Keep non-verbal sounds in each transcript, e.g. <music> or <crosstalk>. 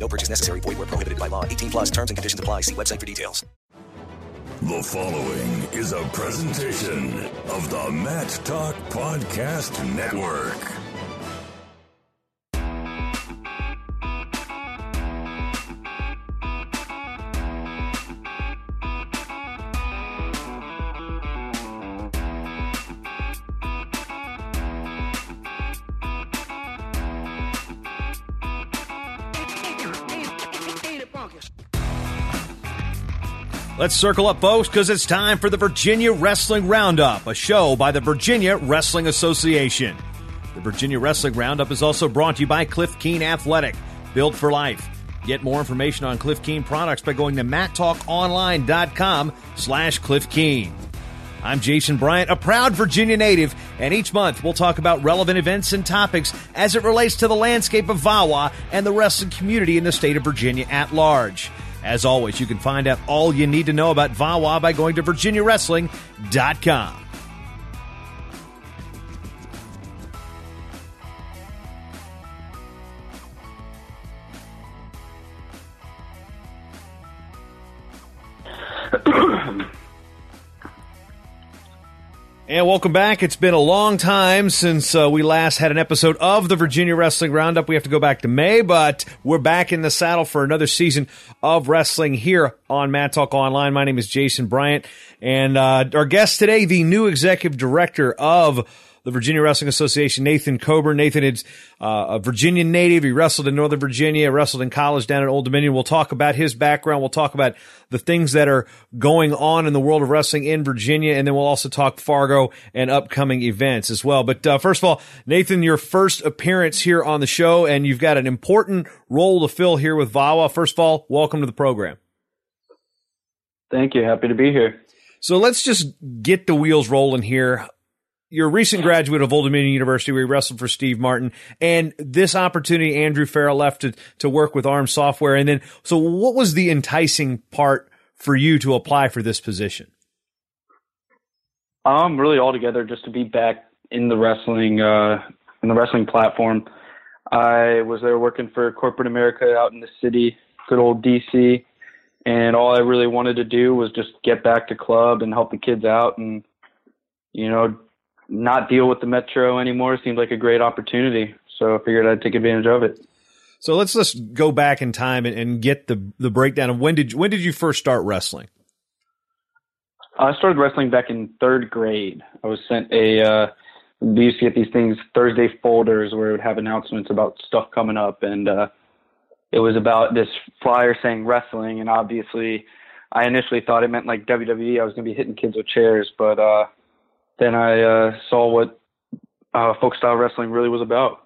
No purchase necessary. Void where prohibited by law. 18 plus terms and conditions apply. See website for details. The following is a presentation of the Matt Talk Podcast Network. Let's circle up, folks, because it's time for the Virginia Wrestling Roundup, a show by the Virginia Wrestling Association. The Virginia Wrestling Roundup is also brought to you by Cliff Keen Athletic, built for life. Get more information on Cliff Keen products by going to matttalkonline.com slash Cliff Keen. I'm Jason Bryant, a proud Virginia native, and each month we'll talk about relevant events and topics as it relates to the landscape of VAWA and the wrestling community in the state of Virginia at large. As always, you can find out all you need to know about VAWA by going to virginiawrestling.com. And welcome back. It's been a long time since uh, we last had an episode of the Virginia Wrestling Roundup. We have to go back to May, but we're back in the saddle for another season of wrestling here on Matt Talk Online. My name is Jason Bryant, and uh, our guest today, the new executive director of the Virginia Wrestling Association, Nathan Coburn. Nathan is uh, a Virginia native. He wrestled in Northern Virginia, wrestled in college down at Old Dominion. We'll talk about his background. We'll talk about the things that are going on in the world of wrestling in Virginia, and then we'll also talk Fargo and upcoming events as well. But uh, first of all, Nathan, your first appearance here on the show, and you've got an important role to fill here with VAWA. First of all, welcome to the program. Thank you. Happy to be here. So let's just get the wheels rolling here you're a recent graduate of Old Dominion University where you wrestled for Steve Martin and this opportunity Andrew Farrell left to, to work with ARM software. And then, so what was the enticing part for you to apply for this position? Um, really altogether just to be back in the wrestling, uh, in the wrestling platform. I was there working for corporate America out in the city, good old DC. And all I really wanted to do was just get back to club and help the kids out and, you know, not deal with the metro anymore seemed like a great opportunity. So I figured I'd take advantage of it. So let's just go back in time and, and get the the breakdown of when did when did you first start wrestling? I started wrestling back in third grade. I was sent a uh, we used to get these things Thursday folders where it would have announcements about stuff coming up, and uh, it was about this flyer saying wrestling, and obviously I initially thought it meant like WWE. I was going to be hitting kids with chairs, but uh, then I uh, saw what uh, folk style wrestling really was about.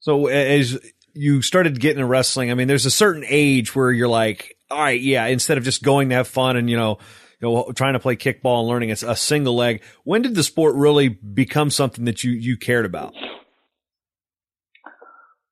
So as you started getting into wrestling, I mean, there's a certain age where you're like, all right, yeah, instead of just going to have fun and, you know, you know, trying to play kickball and learning it's a single leg. When did the sport really become something that you, you cared about?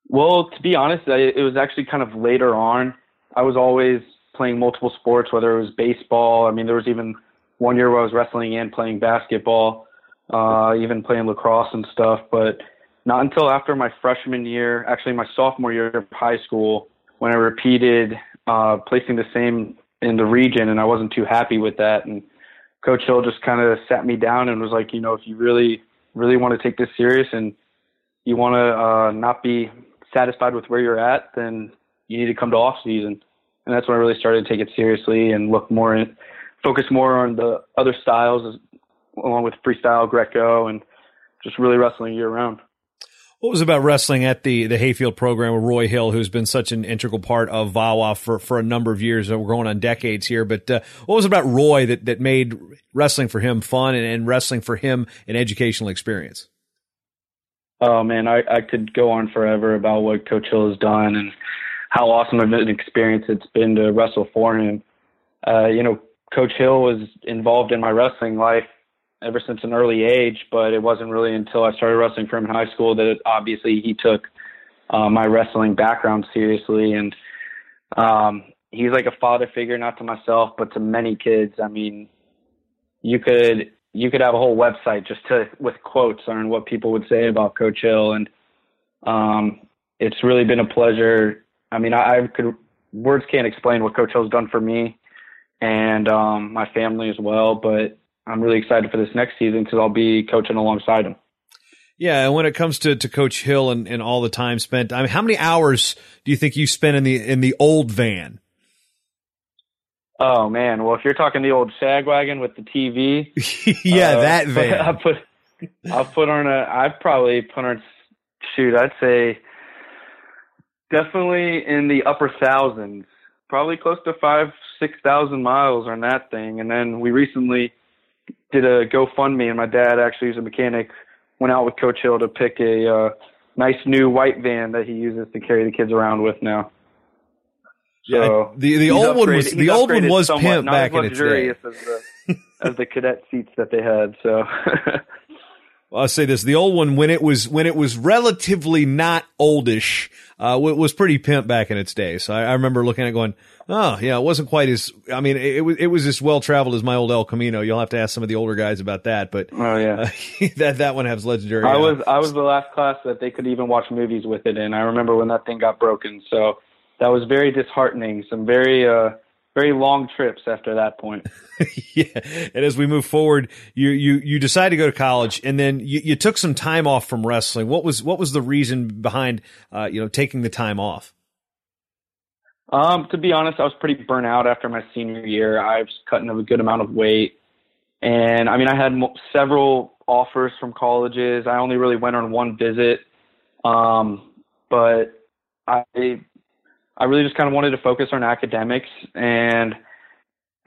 Well, to be honest, it was actually kind of later on. I was always playing multiple sports, whether it was baseball. I mean, there was even one year where I was wrestling and playing basketball, uh, even playing lacrosse and stuff. But not until after my freshman year, actually my sophomore year of high school, when I repeated uh, placing the same in the region, and I wasn't too happy with that. And Coach Hill just kind of sat me down and was like, you know, if you really, really want to take this serious and you want to uh, not be satisfied with where you're at, then you need to come to off season. And that's when I really started to take it seriously and look more in, focus more on the other styles along with freestyle, Greco, and just really wrestling year round. What was about wrestling at the the Hayfield program with Roy Hill, who's been such an integral part of VAWA for, for a number of years? We're going on decades here, but uh, what was about Roy that, that made wrestling for him fun and, and wrestling for him an educational experience? Oh man, I, I could go on forever about what Coach Hill has done, and how awesome of an experience it's been to wrestle for him. Uh, you know, Coach Hill was involved in my wrestling life ever since an early age, but it wasn't really until I started wrestling for him in high school that obviously he took uh, my wrestling background seriously. And um, he's like a father figure, not to myself, but to many kids. I mean, you could you could have a whole website just to with quotes on what people would say about Coach Hill, and um, it's really been a pleasure. I mean, I, I could words can't explain what Coach Hill's done for me and um, my family as well. But I'm really excited for this next season because I'll be coaching alongside him. Yeah, and when it comes to, to Coach Hill and, and all the time spent, I mean, how many hours do you think you spent in the in the old van? Oh man, well if you're talking the old sag wagon with the TV, <laughs> yeah, uh, that <laughs> van. I put I'll put on a I've probably put on shoot, I'd say definitely in the upper thousands, probably close to five, six thousand miles on that thing. And then we recently did a GoFundMe, and my dad actually, who's a mechanic, went out with Coach Hill to pick a uh, nice new white van that he uses to carry the kids around with now. So yeah, the the old one was the old one was pimp back in its day. As the, as the cadet seats that they had. So <laughs> I'll say this: the old one, when it was when it was relatively not oldish, uh, was pretty pimp back in its day. So I, I, remember looking at it going, "Oh, yeah, it wasn't quite as. I mean, it, it was it was as well traveled as my old El Camino. You'll have to ask some of the older guys about that, but oh yeah, uh, <laughs> that that one has legendary. I was I was the last class that they could even watch movies with it and I remember when that thing got broken, so that was very disheartening. Some very uh, very long trips after that point. <laughs> yeah, and as we move forward, you you you decide to go to college, and then you, you took some time off from wrestling. What was what was the reason behind uh, you know taking the time off? Um, to be honest, I was pretty burnt out after my senior year. I was cutting a good amount of weight, and I mean, I had mo- several offers from colleges. I only really went on one visit, um, but I I really just kind of wanted to focus on academics. And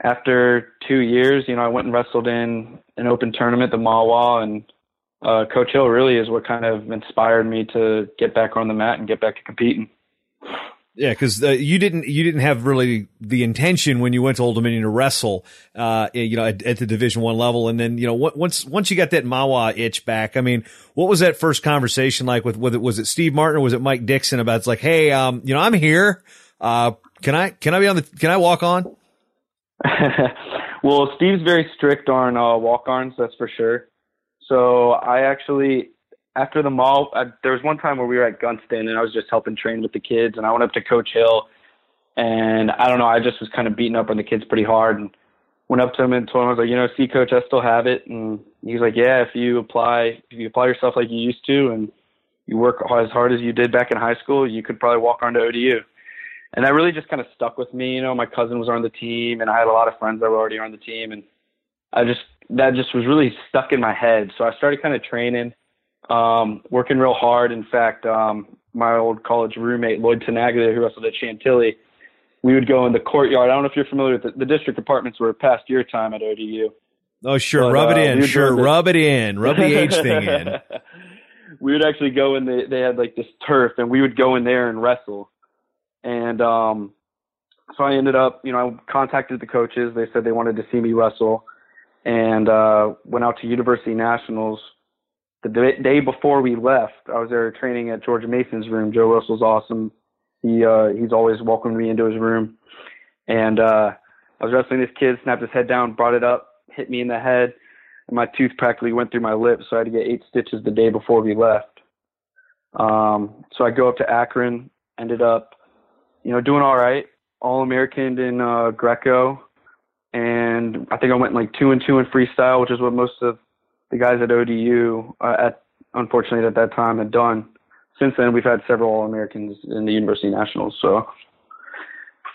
after two years, you know, I went and wrestled in an open tournament, the Mahwah, and uh, Coach Hill really is what kind of inspired me to get back on the mat and get back to competing. Yeah, because uh, you didn't you didn't have really the intention when you went to Old Dominion to wrestle, uh, you know, at, at the Division One level, and then you know once once you got that Mahwah itch back, I mean, what was that first conversation like with it? Was it Steve Martin or was it Mike Dixon about? It's like, hey, um, you know, I'm here. Uh, can I can I be on the? Can I walk on? <laughs> well, Steve's very strict on uh, walk ons, that's for sure. So I actually after the mall, uh, there was one time where we were at Gunston and I was just helping train with the kids, and I went up to Coach Hill, and I don't know, I just was kind of beating up on the kids pretty hard, and went up to him and told him I was like, you know, see, Coach, I still have it, and he was like, yeah, if you apply, if you apply yourself like you used to, and you work as hard as you did back in high school, you could probably walk on to ODU. And that really just kind of stuck with me. You know, my cousin was on the team, and I had a lot of friends that were already on the team, and I just that just was really stuck in my head. So I started kind of training um, working real hard. In fact, um, my old college roommate Lloyd Tenaglia, who wrestled at Chantilly, we would go in the courtyard. I don't know if you're familiar with the, the district apartments were past your time at ODU. Oh, sure, but, rub it uh, in, sure, rub it in, rub the age thing in. <laughs> <laughs> we would actually go in. The, they had like this turf, and we would go in there and wrestle. And um, so I ended up, you know, I contacted the coaches. They said they wanted to see me wrestle, and uh, went out to University Nationals the day before we left, I was there training at George Mason's room. Joe Russell's awesome. He uh, he's always welcomed me into his room, and uh, I was wrestling this kid, snapped his head down, brought it up, hit me in the head, and my tooth practically went through my lip. So I had to get eight stitches the day before we left. Um, so I go up to Akron, ended up, you know, doing all right, all American in uh, Greco, and I think I went like two and two in freestyle, which is what most of the guys at ODU uh, at unfortunately at that time had done. Since then, we've had several All Americans in the University Nationals. So,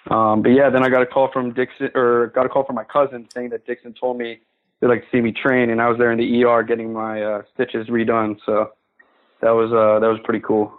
um, but yeah, then I got a call from Dixon, or got a call from my cousin saying that Dixon told me they'd like to see me train, and I was there in the ER getting my uh, stitches redone. So that was uh, that was pretty cool.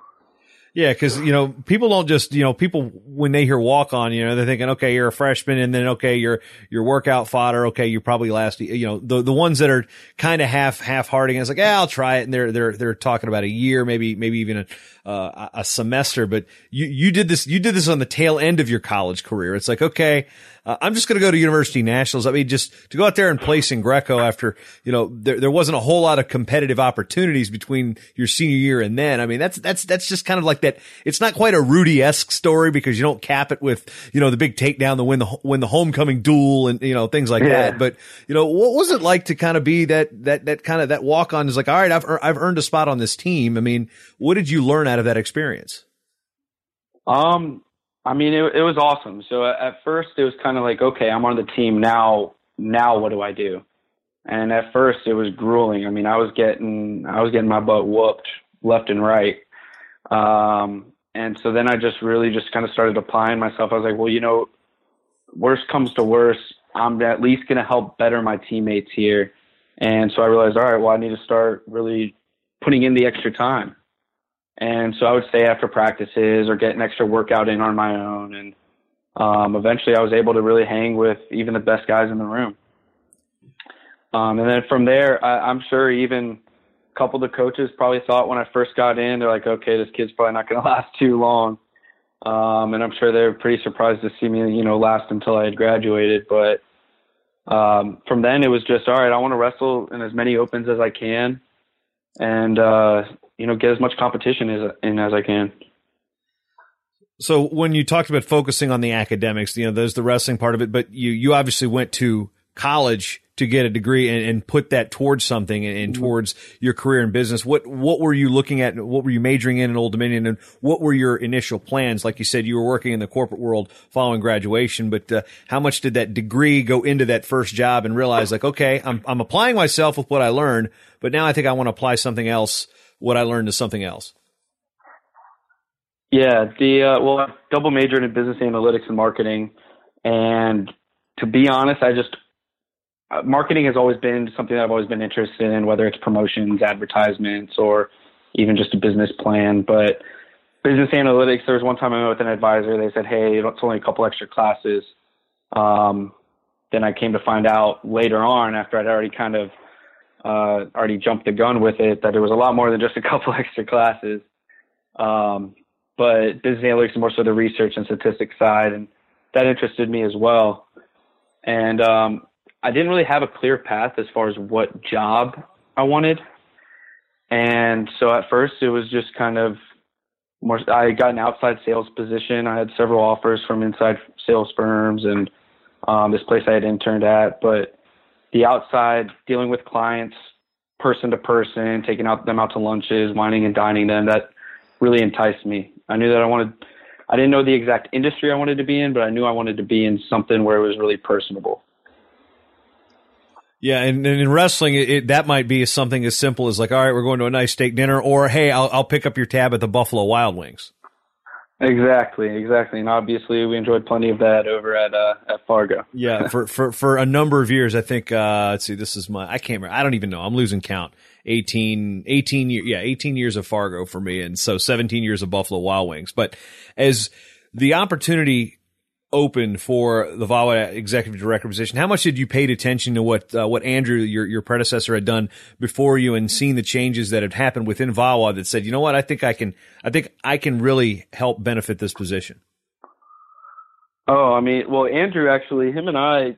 Yeah, because you know people don't just you know people when they hear walk on, you know they're thinking okay you're a freshman and then okay you're your workout fodder. Okay you're probably last you know the the ones that are kind of half half hearted it's like yeah I'll try it and they're they're they're talking about a year maybe maybe even a uh, a semester but you you did this you did this on the tail end of your college career. It's like okay uh, I'm just going to go to University Nationals. I mean, just to go out there and place in Greco after, you know, there, there wasn't a whole lot of competitive opportunities between your senior year and then. I mean, that's, that's, that's just kind of like that. It's not quite a Rudy-esque story because you don't cap it with, you know, the big takedown, the win, the, win the homecoming duel and, you know, things like yeah. that. But, you know, what was it like to kind of be that, that, that kind of, that walk on is like, all right, I've, I've earned a spot on this team. I mean, what did you learn out of that experience? Um, I mean, it, it was awesome. So at first, it was kind of like, okay, I'm on the team now. Now, what do I do? And at first, it was grueling. I mean, I was getting, I was getting my butt whooped left and right. Um, and so then I just really just kind of started applying myself. I was like, well, you know, worst comes to worst, I'm at least going to help better my teammates here. And so I realized, all right, well, I need to start really putting in the extra time. And so I would stay after practices or get an extra workout in on my own. And um, eventually I was able to really hang with even the best guys in the room. Um, and then from there, I, I'm sure even a couple of the coaches probably thought when I first got in, they're like, okay, this kid's probably not going <laughs> to last too long. Um, and I'm sure they were pretty surprised to see me, you know, last until I had graduated. But um, from then it was just, all right, I want to wrestle in as many opens as I can. And, uh, you know get as much competition as in as I can. So when you talked about focusing on the academics, you know, there's the wrestling part of it, but you you obviously went to college to get a degree and, and put that towards something and, and, mm-hmm. towards your career in business. What what were you looking at? What were you majoring in in Old Dominion, and what were your initial plans? Like you said, you were working in the corporate world following graduation, but uh, how much did that degree go into that first job and realize like, okay, I'm I'm applying myself with what I learned, but now I think I want to apply something else what I learned to something else? Yeah, the uh, well, I double majored in business analytics and marketing, and to be honest, I just uh, marketing has always been something that I've always been interested in, whether it's promotions, advertisements, or even just a business plan. But business analytics, there was one time I met with an advisor. They said, "Hey, it's only a couple extra classes." Um, then I came to find out later on, after I'd already kind of uh, already jumped the gun with it that it was a lot more than just a <laughs> couple extra classes. Um, but business analytics is more so the research and statistics side, and that interested me as well. And um, I didn't really have a clear path as far as what job I wanted. And so at first it was just kind of more. I got an outside sales position. I had several offers from inside sales firms and um, this place I had interned at, but the outside dealing with clients person to person, taking out them out to lunches, wining and dining them, that really enticed me. I knew that I wanted I didn't know the exact industry I wanted to be in, but I knew I wanted to be in something where it was really personable. Yeah, and, and in wrestling, it, that might be something as simple as like, all right, we're going to a nice steak dinner, or hey, I'll, I'll pick up your tab at the Buffalo Wild Wings. Exactly, exactly, and obviously we enjoyed plenty of that over at uh, at Fargo. yeah, for, for for a number of years, I think. Uh, let's see, this is my I can't remember. I don't even know. I'm losing count. 18, 18 years, yeah, 18 years of Fargo for me, and so 17 years of Buffalo Wild Wings. But as the opportunity open for the VAWA executive director position. How much did you pay attention to what uh, what Andrew, your your predecessor, had done before you, and seen the changes that had happened within VAWA that said, you know what, I think I can, I think I can really help benefit this position. Oh, I mean, well, Andrew actually, him and I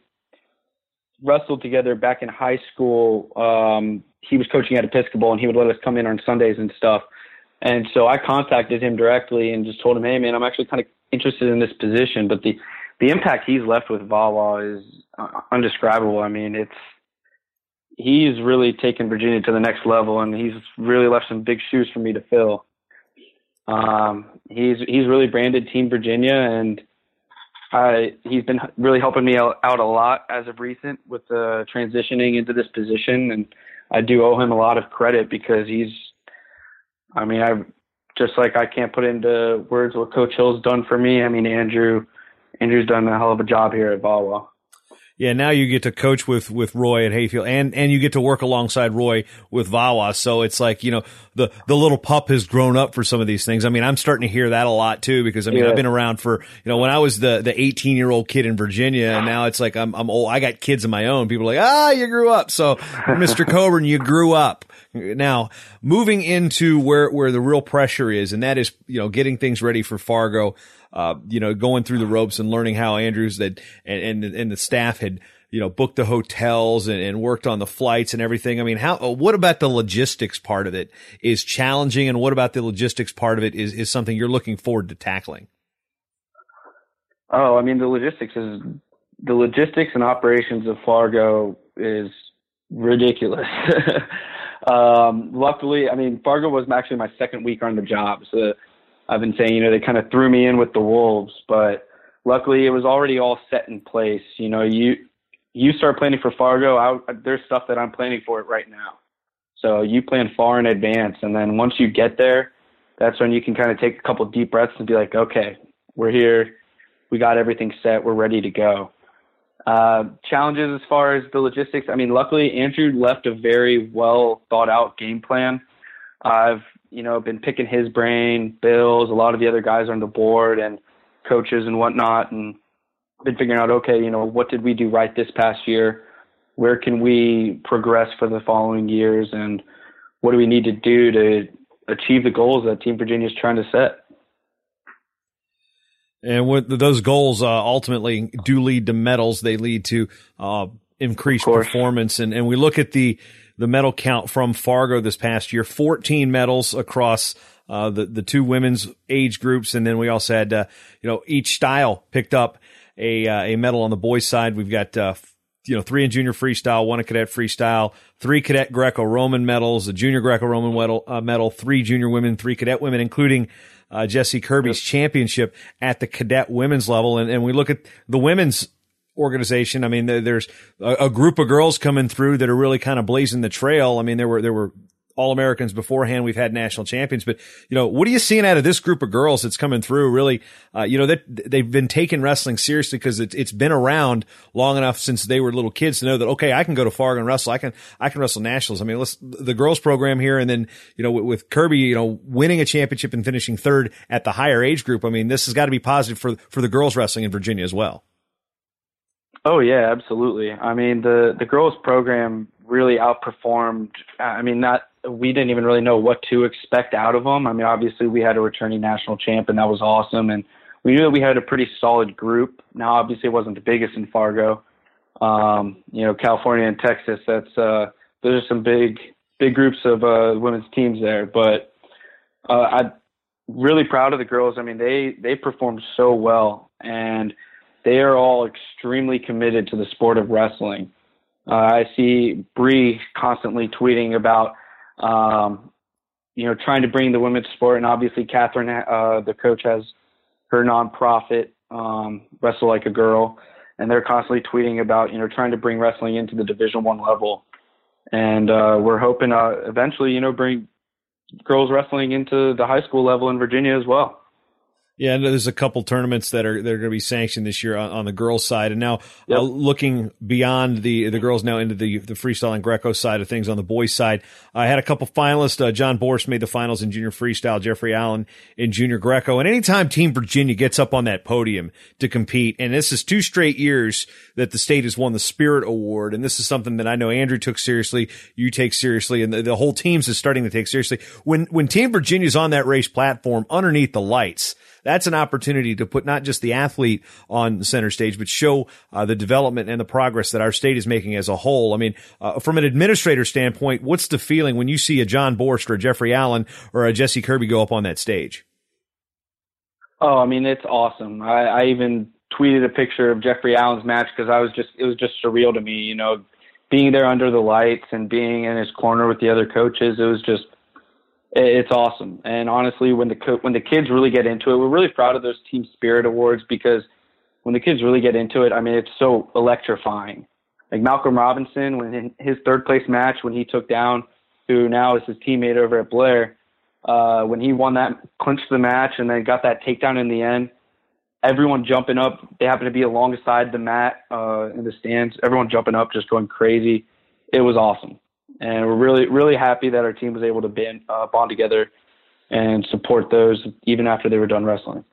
wrestled together back in high school. Um, he was coaching at Episcopal, and he would let us come in on Sundays and stuff. And so I contacted him directly and just told him, "Hey, man, I'm actually kind of interested in this position, but the the impact he's left with VAWA is uh, undescribable. I mean, it's he's really taken Virginia to the next level, and he's really left some big shoes for me to fill. Um, he's he's really branded Team Virginia, and I, he's been really helping me out, out a lot as of recent with uh, transitioning into this position, and I do owe him a lot of credit because he's. I mean, I've just like I can't put into words what Coach Hill's done for me. I mean, Andrew, Andrew's done a hell of a job here at VAWA. Yeah, now you get to coach with with Roy at Hayfield, and and you get to work alongside Roy with VAWA. So it's like you know the the little pup has grown up for some of these things. I mean, I'm starting to hear that a lot too because I mean Yeah. I've been around for you know when I was the the 18 year old kid in Virginia, and now it's like I'm I'm old. I got kids of my own. People are like ah, you grew up. So Mr. <laughs> Coburn, you grew up. Now moving into where where the real pressure is, and that is you know getting things ready for Fargo uh, you know, going through the ropes and learning how Andrews that and, and, and the staff had, you know, booked the hotels and, and worked on the flights and everything. I mean, how, what about the logistics part of it is challenging? And what about the logistics part of it is, is something you're looking forward to tackling? Oh, I mean the logistics is the logistics and operations of Fargo is ridiculous. <laughs> um, luckily, I mean Fargo was actually my second week on the job, so I've been saying you know they kind of threw me in with the wolves, but luckily it was already all set in place. You know, you you start planning for Fargo, I, there's stuff that I'm planning for it right now. So you plan far in advance, and then once you get there, that's when you can kind of take a couple deep breaths and be like, okay, we're here we got everything set. We're ready to go. Uh, challenges as far as the logistics. I mean, luckily Andrew left a very well thought out game plan. I've you know been picking his brain, Bill's, a lot of the other guys on the board, and coaches and whatnot, and been figuring out okay, you know, what did we do right this past year? Where can we progress for the following years, and what do we need to do to achieve the goals that Team Virginia is trying to set? And what those goals uh, ultimately do lead to medals. They lead to uh, increased performance. And and we look at the the medal count from Fargo this past year: 14 medals across uh, the the two women's age groups, and then we also had uh, you know each style picked up a uh, a medal on the boys' side. We've got uh, you know three in junior freestyle, one in cadet freestyle, three cadet Greco-Roman medals, a junior Greco-Roman medal, uh, medal, three junior women, three cadet women, including uh, Jesse Kirby's championship at the cadet women's level. And, and we look at the women's organization. I mean, there's a, a group of girls coming through that are really kind of blazing the trail. I mean, there were, there were all Americans beforehand. We've had national champions, but you know, what are you seeing out of this group of girls that's coming through? Really, uh, you know, that they've been taking wrestling seriously because it, it's been around long enough since they were little kids to know that okay, I can go to Fargo and wrestle. I can I can wrestle nationals. I mean, let's the girls program here, and then you know with, with Kirby, you know, winning a championship and finishing third at the higher age group. I mean, this has got to be positive for for the girls wrestling in Virginia as well. Oh yeah, absolutely. I mean, the the girls program really outperformed. I mean, not we didn't even really know what to expect out of them. I mean, obviously we had a returning national champ, and that was awesome, and we knew that we had a pretty solid group. Now, obviously, it wasn't the biggest in Fargo. Um, you know, California and Texas. That's uh, those are some big big groups of uh, women's teams there. But uh, I'm really proud of the girls. I mean, they they performed so well, and they are all extremely committed to the sport of wrestling. Uh, I see Bree constantly tweeting about, um, you know, trying to bring the women's sport, and obviously Catherine, uh, the coach, has her nonprofit, um, Wrestle Like a Girl, and they're constantly tweeting about, you know, trying to bring wrestling into the Division One level, and uh, we're hoping uh, eventually, you know, bring girls wrestling into the high school level in Virginia as well. Yeah, there's a couple tournaments that are that are going to be sanctioned this year on, on the girls' side, and now Yep. uh, looking beyond the the girls now into the the freestyle and Greco side of things on the boys' side. I had a couple finalists. Uh, John Borst made the finals in junior freestyle. Jeffrey Allen in junior Greco. And anytime Team Virginia gets up on that podium to compete, and this is two straight years that the state has won the Spirit Award, and this is something that I know Andrew took seriously, you take seriously, and the, the whole team's is starting to take seriously. When when Team Virginia's on that race platform underneath the lights that's an opportunity to put not just the athlete on center stage, but show uh, the development and the progress that our state is making as a whole. I mean, uh, from an administrator standpoint, what's the feeling when you see a John Borst or a Jeffrey Allen or a Jesse Kirby go up on that stage? Oh, I mean, it's awesome. I, I even tweeted a picture of Jeffrey Allen's match because I was just, it was just surreal to me, you know, being there under the lights and being in his corner with the other coaches. It was just, it's awesome. And honestly, when the when the kids really get into it, we're really proud of those Team Spirit Awards because when the kids really get into it, I mean, it's so electrifying. Like Malcolm Robinson, when in his third place match, when he took down who now is his teammate over at Blair, uh, when he won that, clinched the match, and then got that takedown in the end. everyone jumping up. They happened to be alongside the mat uh, in the stands. Everyone jumping up, just going crazy. It was awesome, and we're really really happy that our team was able to band, uh, bond together and support those even after they were done wrestling.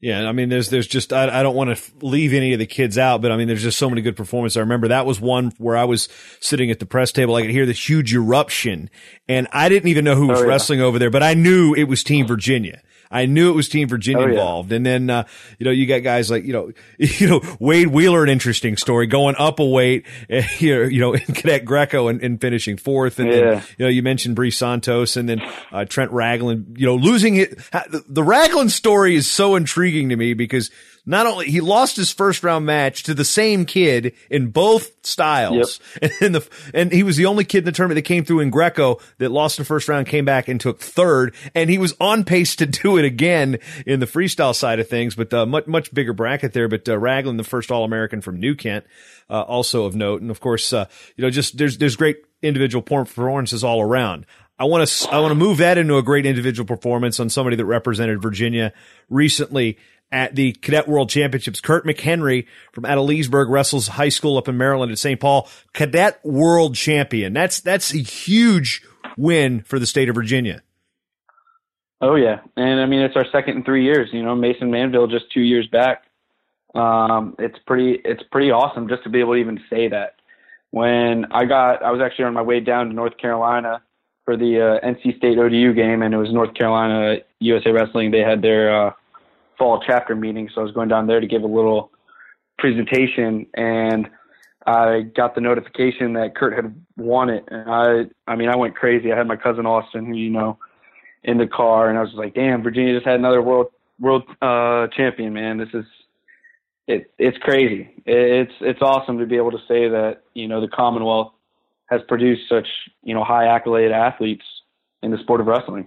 Yeah, I mean, there's there's just I, I don't want to leave any of the kids out, but I mean, there's just so many good performances. I remember that was one where I was sitting at the press table. I could hear this huge eruption, and I didn't even know who was oh, yeah. wrestling over there, but I knew it was Team Virginia. I knew it was Team Virginia oh, yeah. involved. And then, uh, you know, you got guys like, you know, <laughs> you know, Wade Wheeler, an interesting story, going up a weight <laughs> here, you know, in Cadet Greco and, and finishing fourth. And, yeah. then, you know, you mentioned Bree Santos and then, uh, Trent Ragland, you know, losing it. The, the Ragland story is so intriguing to me because not only he lost his first round match to the same kid in both styles, yep. <laughs> and the and he was the only kid in the tournament that came through in Greco that lost the first round, came back and took third, and he was on pace to <laughs> do it again in the freestyle side of things, but uh, much much bigger bracket there. But uh, Ragland, the first All American from New Kent, uh, also of note, and of course, uh, you know, just there's there's great individual performances all around. I want to I want to move that into a great individual performance on somebody that represented Virginia recently at the Cadet World Championships. Kurt McHenry from of Leesburg wrestles high school up in Maryland at St. Paul. Cadet World Champion. That's that's a huge win for the state of Virginia. Oh yeah, and I mean it's our second in three years. You know, Mason Manville just two years back. Um, it's pretty it's pretty awesome just to be able to even say that. When I got, I was actually on my way down to North Carolina for the uh, NC State ODU game, and it was North Carolina USA Wrestling. They had their uh, fall chapter meeting, so I was going down there to give a little presentation, and I got the notification that Kurt had won it, and I, I mean, I went crazy. I had my cousin Austin, who you know, in the car, and I was just like, "Damn, Virginia just had another world world uh, champion, man! This is it. It's crazy. It's it's awesome to be able to say that you know the Commonwealth has produced such you know high accolade athletes in the sport of wrestling."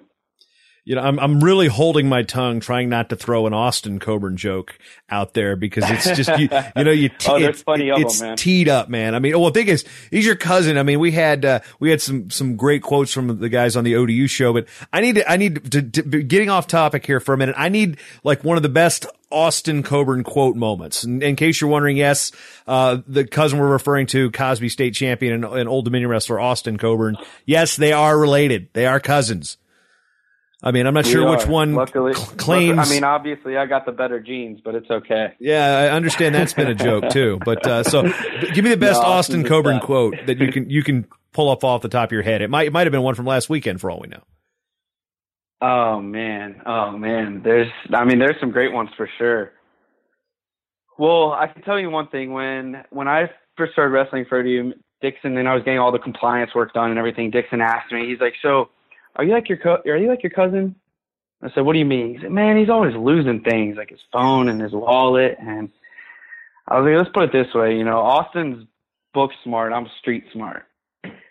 You know, I'm I'm really holding my tongue, trying not to throw an Austin Coburn joke out there because it's just you, <laughs> you know you te- oh, it's, funny it, it's them, teed up, man. I mean, well, the thing is, he's your cousin. I mean, we had uh, we had some some great quotes from the guys on the ODU show, but I need to I need to, to getting off topic here for a minute. I need like one of the best Austin Coburn quote moments. In, in case you're wondering, yes, uh, the cousin we're referring to, Cosby State champion and, and Old Dominion wrestler Austin Coburn. Yes, they are related. They are cousins. I mean, I'm not we sure are. which one Luckily, claims. I mean, obviously, I got the better genes, but it's okay. Yeah, I understand that's been a joke too. But uh, so, give me the best <laughs> no, Austin Coburn quote that you can you can pull up off the top of your head. It might it might have been one from last weekend for all we know. Oh man, oh man. There's, I mean, there's some great ones for sure. Well, I can tell you one thing. When when I first started wrestling for you, Dixon, and I was getting all the compliance work done and everything, Dixon asked me, he's like, "So, are you like your co- are you like your cousin? I said, what do you mean? He said, man, he's always losing things like his phone and his wallet. And I was like, let's put it this way, you know, Austin's book smart, I'm street smart.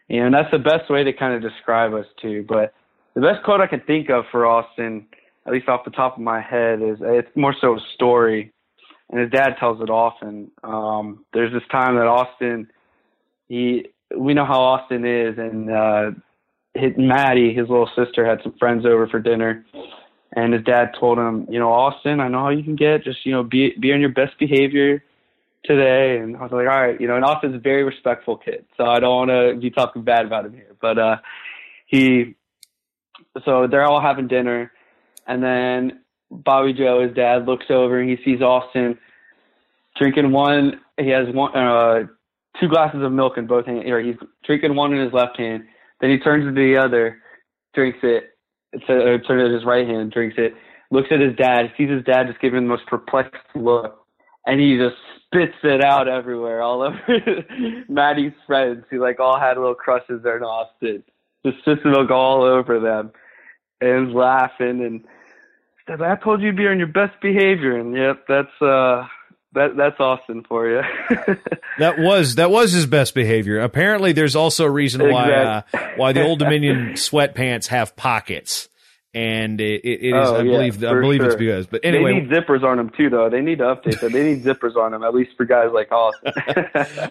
You know, and that's the best way to kind of describe us too. But the best quote I can think of for Austin, at least off the top of my head, is it's more so a story. And his dad tells it often. Um, there's this time that Austin, he, we know how Austin is, and uh, his, Maddie, his little sister, had some friends over for dinner, and his dad told him, you know, Austin, I know how you can get. Just you know, be be on your best behavior today. And I was like, all right, you know, and Austin's a very respectful kid, so I don't want to be talking bad about him here. But uh, he, so they're all having dinner, and then Bobby Joe, his dad, looks over and he sees Austin drinking one. He has one, uh, two glasses of milk in both hands, or he's drinking one in his left hand then he turns to the other, drinks it, or turns to his right hand, drinks it, looks at his dad, sees his dad just giving him the most perplexed look, and he just spits it out everywhere, all over <laughs> Maddie's friends who like all had little crushes there in Austin. Just spits milk all over them, and laughing and. I told you to be on your best behavior, and yep, that's uh, that that's Austin for you. <laughs> that was that was his best behavior. Apparently, there's also a reason why uh, why the Old <laughs> Dominion sweatpants have pockets. And it, it is. Oh, I yeah, believe. I believe it's because. But anyway, they need zippers on them too, though. They need to update them. They need <laughs> zippers on them, at least for guys like Austin.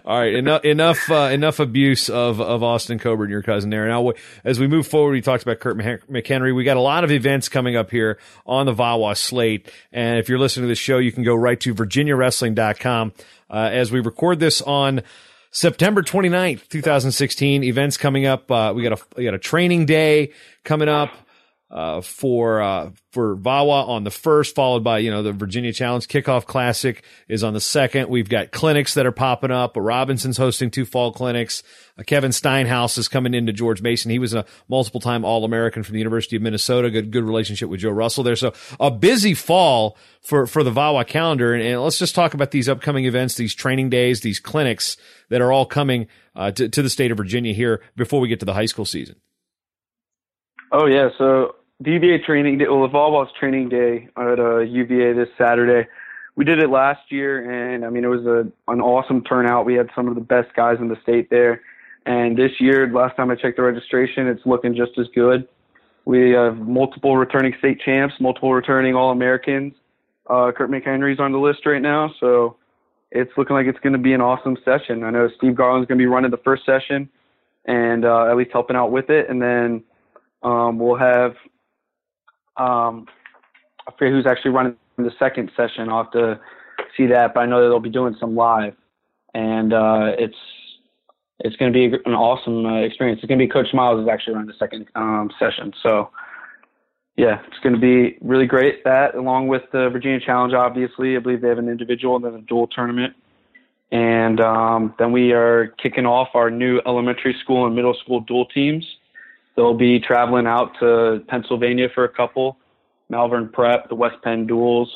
<laughs> All right, enough enough uh, enough abuse of of Austin Coburn, your cousin there. Now, as we move forward, we talked about Kurt McHenry. We got a lot of events coming up here on the VAWA slate, and if you're listening to this show, you can go right to VirginiaWrestling.com. Uh, as we record this on September 29th, 2016, events coming up. Uh, we got a we got a training day coming up uh, for uh, for VAWA on the first, followed by you know the Virginia Challenge Kickoff Classic is on the second. We've got clinics that are popping up. Robinson's hosting two fall clinics. Uh, Kevin Steinhaus is coming into George Mason. He was a multiple time All American from the University of Minnesota. Good good relationship with Joe Russell there. So a busy fall for for the VAWA calendar. And, and let's just talk about these upcoming events, these training days, these clinics that are all coming uh, to to the state of Virginia here before we get to the high school season. oh yeah, so UVA training day, well, VAWA's training day at uh, UVA this Saturday. We did it last year, and I mean, it was a, an awesome turnout. We had some of the best guys in the state there. And this year, last time I checked the registration, it's looking just as good. We have multiple returning state champs, multiple returning All Americans. Uh, Kurt McHenry's on the list right now, so it's looking like it's going to be an awesome session. I know Steve Garland's going to be running the first session and uh, at least helping out with it, and then um, we'll have um, I forget who's actually running the second session. I'll have to see that, but I know that they'll be doing some live, and uh, it's it's going to be an awesome uh, experience. It's going to be Coach Miles is actually running the second um, session, so yeah, it's going to be really great. That along with the Virginia Challenge, obviously, I believe they have an individual and then a dual tournament. And um, then we are kicking off our new elementary school and middle school dual teams. They'll be traveling out to Pennsylvania for a couple, Malvern Prep, the West Penn Duels,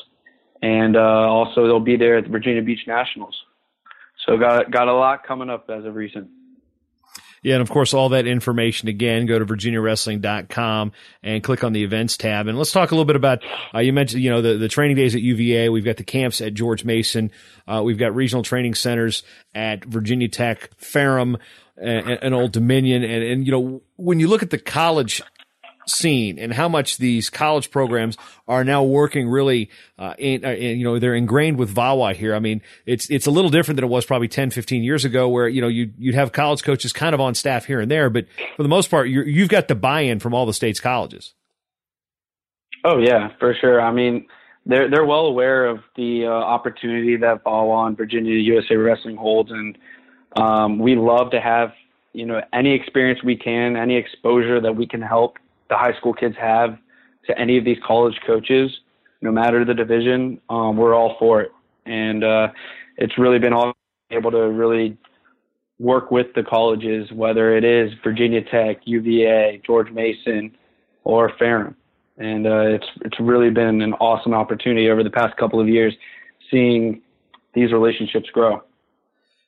and uh, also they'll be there at the Virginia Beach Nationals. So got got a lot coming up as of recent. Yeah, and of course, all that information again, go to virginiawrestling.com and click on the events tab. And let's talk a little bit about, uh, you mentioned, you know, the, the training days at UVA. We've got the camps at George Mason. Uh, we've got regional training centers at Virginia Tech, Ferrum, and, and Old Dominion. And, and, you know, when you look at the college scene and how much these college programs are now working really uh, in, uh, in, you know they're ingrained with VAWA here. I mean, it's it's a little different than it was probably 10, 15 years ago where you know you you'd have college coaches kind of on staff here and there, but for the most part, you you've got the buy-in from all the state's colleges. Oh yeah, for sure. I mean, they're they're well aware of the uh, opportunity that VAWA and Virginia USA Wrestling holds, and um, we love to have you know any experience we can, any exposure that we can help the high school kids have to any of these college coaches, no matter the division, um, we're all for it. And uh, it's really been all able to really work with the colleges, whether it is Virginia Tech, UVA, George Mason, or Ferrum. And uh, it's it's really been an awesome opportunity over the past couple of years, seeing these relationships grow.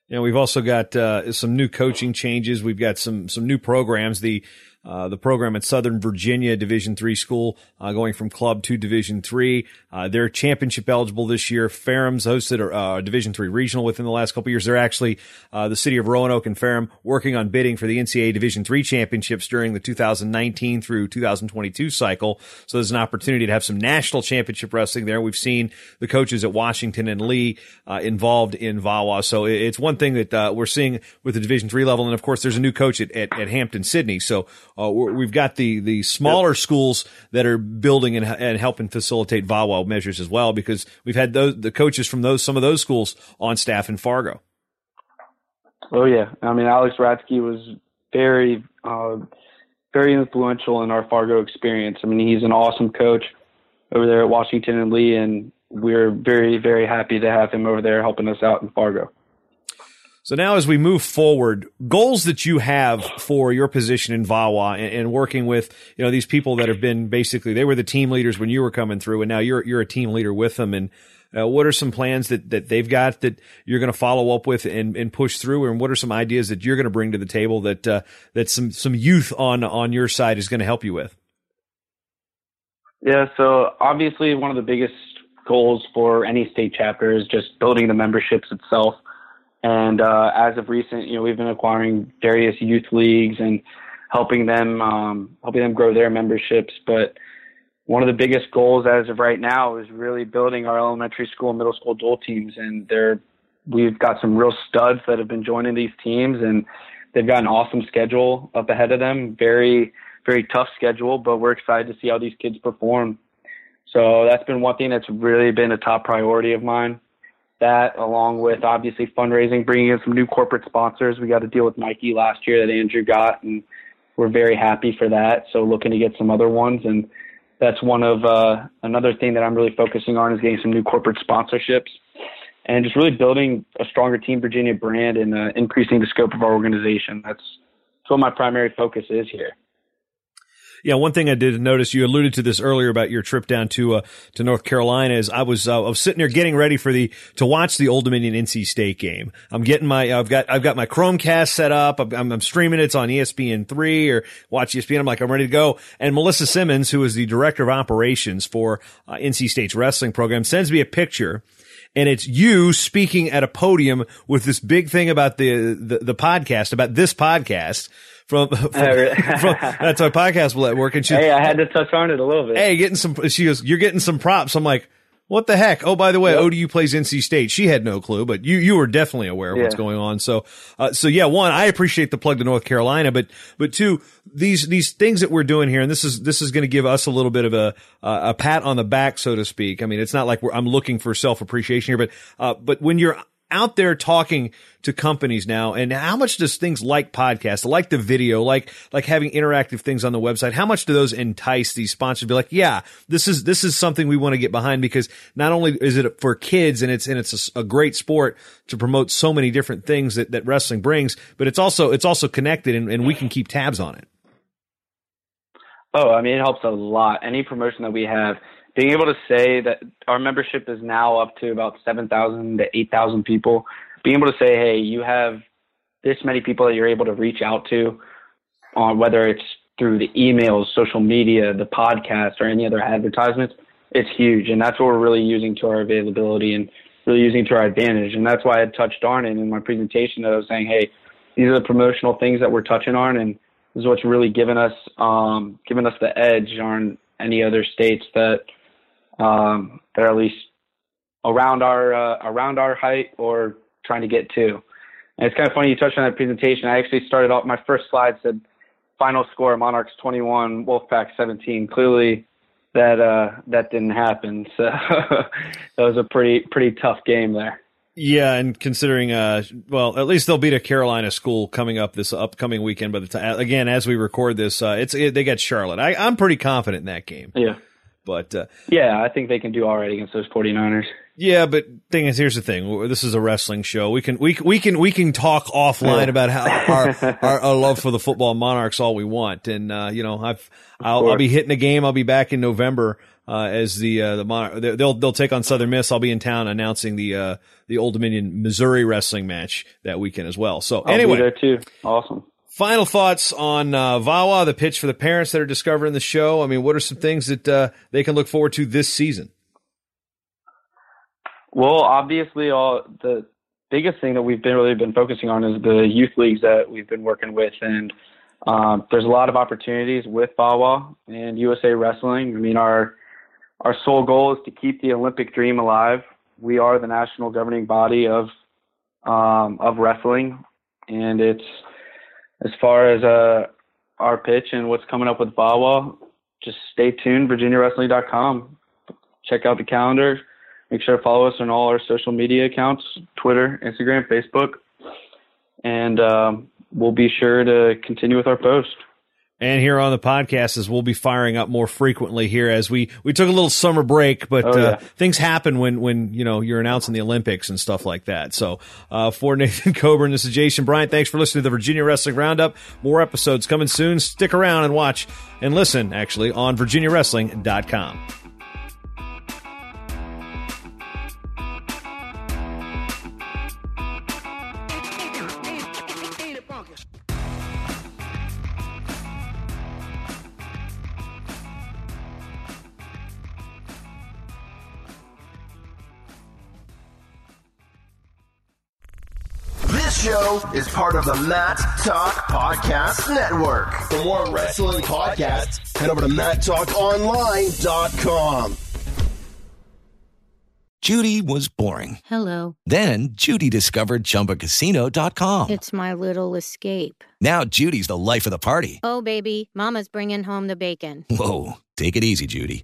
Know, we've also got uh, some new coaching changes. We've got some some new programs. The uh, the program at Southern Virginia Division three school, uh, going from club to Division three. Uh, they're championship eligible this year. Ferrum's hosted a uh, Division three regional within the last couple years. They're actually uh, the city of Roanoke and Ferrum working on bidding for the NCAA Division three championships during the 2019 through 2022 cycle. So there's an opportunity to have some national championship wrestling there. We've seen the coaches at Washington and Lee involved in VAWA. So it's one thing that we're seeing with the Division three level, and of course there's a new coach at, at, at Hampden-Sydney. So uh, we've got the the smaller yep. schools that are building and, and helping facilitate VAWA measures as well, because we've had those the coaches from those some of those schools on staff in Fargo. Oh yeah, I mean Alex Ratsky was very uh, very influential in our Fargo experience. I mean he's an awesome coach over there at Washington and Lee, and we're very very happy to have him over there helping us out in Fargo. So now, as we move forward, goals that you have for your position in VAWA and, and, working with you know these people that have been basically they were the team leaders when you were coming through, and now you're you're a team leader with them. And uh, what are some plans that that they've got that you're going to follow up with and, and push through? And what are some ideas that you're going to bring to the table that uh, that some some youth on on your side is going to help you with? Yeah, so obviously one of the biggest goals for any state chapter is just building the memberships itself. And uh, as of recent, you know, we've been acquiring various youth leagues and helping them um, helping them grow their memberships. But one of the biggest goals as of right now is really building our elementary school middle school dual teams. And they're, we've got some real studs that have been joining these teams and they've got an awesome schedule up ahead of them. Very, very tough schedule, but we're excited to see how these kids perform. So that's been one thing that's really been a top priority of mine. That, along with obviously fundraising, bringing in some new corporate sponsors. We got to deal with Nike last year that Andrew got, and we're very happy for that. So looking to get some other ones and that's one of uh, another thing that I'm really focusing on is getting some new corporate sponsorships and just really building a stronger Team Virginia brand and uh, increasing the scope of our organization. That's what my primary focus is here. Yeah, one thing I did notice you alluded to this earlier about your trip down to uh, to North Carolina is I was uh, I was sitting there getting ready for the to watch the Old Dominion NC State game. I'm getting my I've got I've got my Chromecast set up. I'm, I'm streaming it. It's on ESPN three or watch ESPN. I'm like I'm ready to go. And Melissa Simmons, who is the director of operations for uh, NC State's wrestling program, sends me a picture and it's you speaking at a podium with this big thing about the, the, the podcast, about this podcast from, <laughs> from, oh, <laughs> from that's our podcast network. And she, hey, I had to touch on it a little bit. Hey, getting some. She goes, "You're getting some props." I'm like, "What the heck?" Oh, by the way, yep. ODU plays NC State. She had no clue, but you you were definitely aware of yeah. what's going on. So, uh, so yeah, one, I appreciate the plug to North Carolina, but but two, these these things that we're doing here, and this is this is going to give us a little bit of a uh, a pat on the back, so to speak. I mean, it's not like I'm looking for self appreciation here, but uh, but when you're out there talking to companies now and how much does things like podcasts like the video like like having interactive things on the website how much do those entice these sponsors to be like yeah this is this is something we want to get behind because not only is it for kids and it's and it's a, a great sport to promote so many different things that, that wrestling brings but it's also it's also connected and, and we can keep tabs on it. Oh i mean it helps a lot. Any promotion that we have being able to say that our membership is now up to about 7,000 to 8,000 people, being able to say, hey, you have this many people that you're able to reach out to, on uh, whether it's through the emails, social media, the podcast, or any other advertisements, it's huge. And that's what we're really using to our availability and really using to our advantage. And that's why I touched on it in my presentation that I was saying, hey, these are the promotional things that we're touching on, and this is what's really given us um, given us the edge on any other states that um, that are at least around our uh, around our height or trying to get to. And it's kind of funny you touched on that presentation. I actually started off my first slide said final score Monarchs 21, Wolfpack 17. Clearly that uh, that didn't happen. <laughs> So that was a pretty pretty tough game there. Yeah, and considering, uh, well, at least they'll beat a Carolina school coming up this upcoming weekend. By the time, again, as we record this, uh, it's it, they got Charlotte. I, I'm pretty confident in that game. Yeah. But uh, yeah, I think they can do all right against those 49ers. Yeah, but thing is, here's the thing: this is a wrestling show. We can we we can we can talk offline about how our, <laughs> our, our love for the football Monarchs all we want, and uh, you know, I've I'll, I'll, be hitting a game. I'll be back in November uh, as the uh, the Mon- they'll they'll take on Southern Miss. I'll be in town announcing the uh, the Old Dominion Missouri wrestling match that weekend as well. So I'll anyway, there too. Awesome. Final thoughts on uh, VAWA, the pitch for the parents that are discovering the show. I mean, what are some things that uh, they can look forward to this season? Well, obviously, all the biggest thing that we've been really been focusing on is the youth leagues that we've been working with, and um, there's a lot of opportunities with VAWA and USA Wrestling. I mean, our our sole goal is to keep the Olympic dream alive. We are the national governing body of um, of wrestling, and it's as far as uh, our pitch and what's coming up with VAWA, just stay tuned, virginiawrestling.com. Check out the calendar. Make sure to follow us on all our social media accounts Twitter, Instagram, Facebook. And um, we'll be sure to continue with our post. And here on the podcast, as we'll be firing up more frequently here as we, we took a little summer break, but oh, yeah. uh, things happen when, when, you know, you're announcing the Olympics and stuff like that. So, uh, for <laughs> Nathan Coburn, this is Jason Bryant. Thanks for listening to the Virginia Wrestling Roundup. More episodes coming soon. Stick around and watch and listen, actually, on virginiawrestling.com. is part of the Mat Talk Podcast Network. For more wrestling podcasts, head over to MatTalkOnline.com. Judy was boring. Hello. Then Judy discovered ChumbaCasino.com. It's my little escape. Now Judy's the life of the party. Oh, baby, Mama's bringing home the bacon. Whoa, take it easy, Judy.